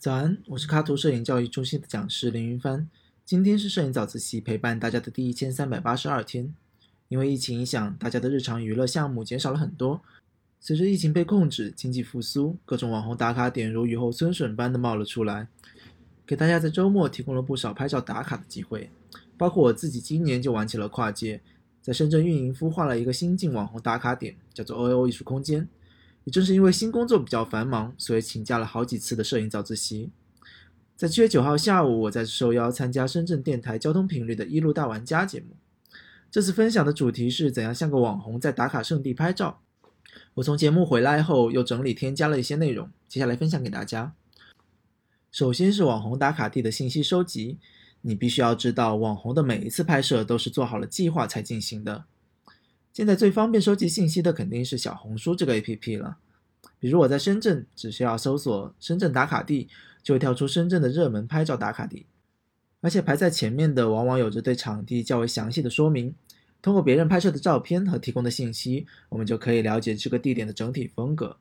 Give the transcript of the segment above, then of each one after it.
早安，我是卡图摄影教育中心的讲师林云帆。今天是摄影早自习陪伴大家的第一千三百八十二天。因为疫情影响，大家的日常娱乐项目减少了很多。随着疫情被控制，经济复苏，各种网红打卡点如雨后春笋般的冒了出来，给大家在周末提供了不少拍照打卡的机会。包括我自己今年就玩起了跨界，在深圳运营孵化了一个新晋网红打卡点，叫做 OO 艺术空间。正是因为新工作比较繁忙，所以请假了好几次的摄影早自习。在七月九号下午，我再次受邀参加深圳电台交通频率的一路大玩家节目。这次分享的主题是怎样像个网红在打卡圣地拍照。我从节目回来后，又整理添加了一些内容，接下来分享给大家。首先是网红打卡地的信息收集，你必须要知道，网红的每一次拍摄都是做好了计划才进行的。现在最方便收集信息的肯定是小红书这个 APP 了。比如我在深圳，只需要搜索“深圳打卡地”，就会跳出深圳的热门拍照打卡地，而且排在前面的往往有着对场地较为详细的说明。通过别人拍摄的照片和提供的信息，我们就可以了解这个地点的整体风格，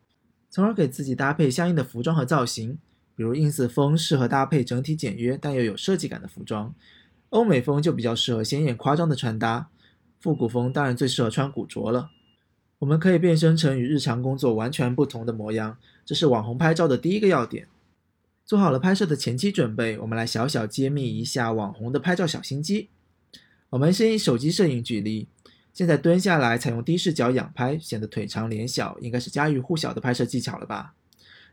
从而给自己搭配相应的服装和造型。比如 ins 风适合搭配整体简约但又有设计感的服装，欧美风就比较适合鲜艳夸张的穿搭。复古风当然最适合穿古着了。我们可以变身成与日常工作完全不同的模样，这是网红拍照的第一个要点。做好了拍摄的前期准备，我们来小小揭秘一下网红的拍照小心机。我们先以手机摄影举例，现在蹲下来采用低视角仰拍，显得腿长脸小，应该是家喻户晓的拍摄技巧了吧？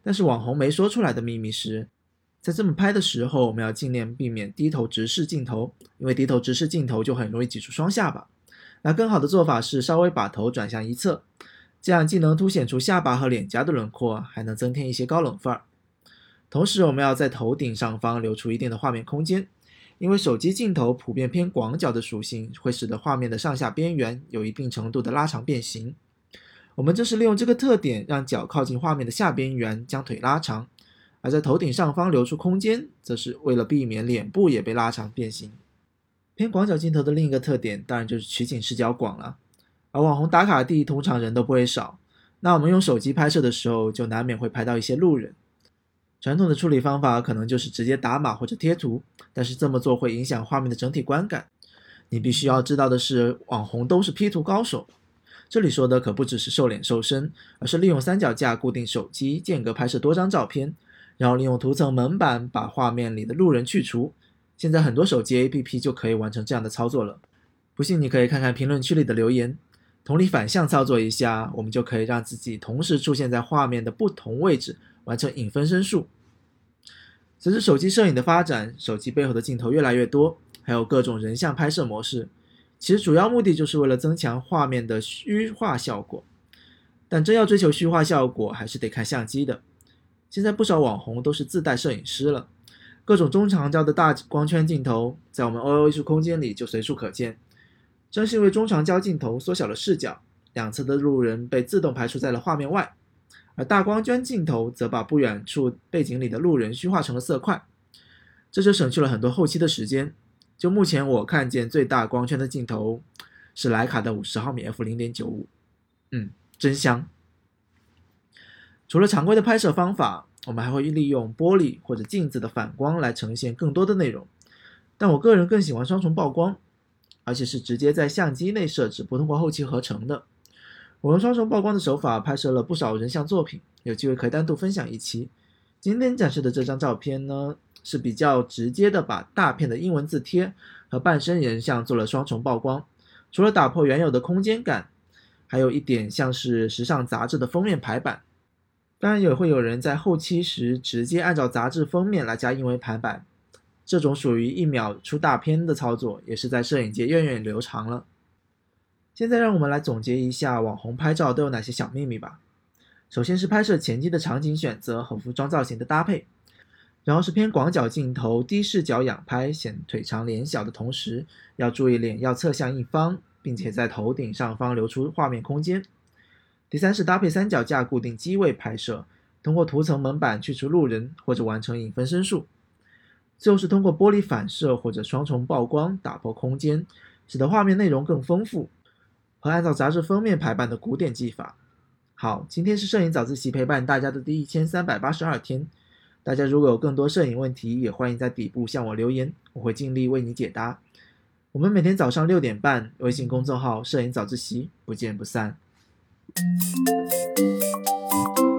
但是网红没说出来的秘密是，在这么拍的时候，我们要尽量避免低头直视镜头，因为低头直视镜头就很容易挤出双下巴。那更好的做法是稍微把头转向一侧，这样既能凸显出下巴和脸颊的轮廓，还能增添一些高冷范儿。同时，我们要在头顶上方留出一定的画面空间，因为手机镜头普遍偏广角的属性会使得画面的上下边缘有一定程度的拉长变形。我们正是利用这个特点，让脚靠近画面的下边缘，将腿拉长；而在头顶上方留出空间，则是为了避免脸部也被拉长变形。偏广角镜头的另一个特点，当然就是取景视角广了。而网红打卡地通常人都不会少，那我们用手机拍摄的时候，就难免会拍到一些路人。传统的处理方法可能就是直接打码或者贴图，但是这么做会影响画面的整体观感。你必须要知道的是，网红都是 P 图高手。这里说的可不只是瘦脸瘦身，而是利用三脚架固定手机，间隔拍摄多张照片，然后利用图层蒙版把画面里的路人去除。现在很多手机 APP 就可以完成这样的操作了，不信你可以看看评论区里的留言。同理反向操作一下，我们就可以让自己同时出现在画面的不同位置，完成影分身术。随着手机摄影的发展，手机背后的镜头越来越多，还有各种人像拍摄模式，其实主要目的就是为了增强画面的虚化效果。但真要追求虚化效果，还是得看相机的。现在不少网红都是自带摄影师了。各种中长焦的大光圈镜头，在我们 OLO 艺术空间里就随处可见。正是因为中长焦镜头缩小了视角，两侧的路人被自动排除在了画面外，而大光圈镜头则把不远处背景里的路人虚化成了色块，这就省去了很多后期的时间。就目前我看见最大光圈的镜头是徕卡的五十毫米 f 零点九五，嗯，真香。除了常规的拍摄方法。我们还会利用玻璃或者镜子的反光来呈现更多的内容，但我个人更喜欢双重曝光，而且是直接在相机内设置，不通过后期合成的。我用双重曝光的手法拍摄了不少人像作品，有机会可以单独分享一期。今天展示的这张照片呢，是比较直接的把大片的英文字贴和半身人像做了双重曝光，除了打破原有的空间感，还有一点像是时尚杂志的封面排版。当然也会有人在后期时直接按照杂志封面来加英文排版，这种属于一秒出大片的操作，也是在摄影界源远流长了。现在让我们来总结一下网红拍照都有哪些小秘密吧。首先是拍摄前期的场景选择和服装造型的搭配，然后是偏广角镜头低视角仰拍，显腿长脸小的同时，要注意脸要侧向一方，并且在头顶上方留出画面空间。第三是搭配三脚架固定机位拍摄，通过图层门板去除路人或者完成影分身术。最后是通过玻璃反射或者双重曝光打破空间，使得画面内容更丰富，和按照杂志封面排版的古典技法。好，今天是摄影早自习陪伴大家的第一千三百八十二天。大家如果有更多摄影问题，也欢迎在底部向我留言，我会尽力为你解答。我们每天早上六点半，微信公众号“摄影早自习”，不见不散。Thank you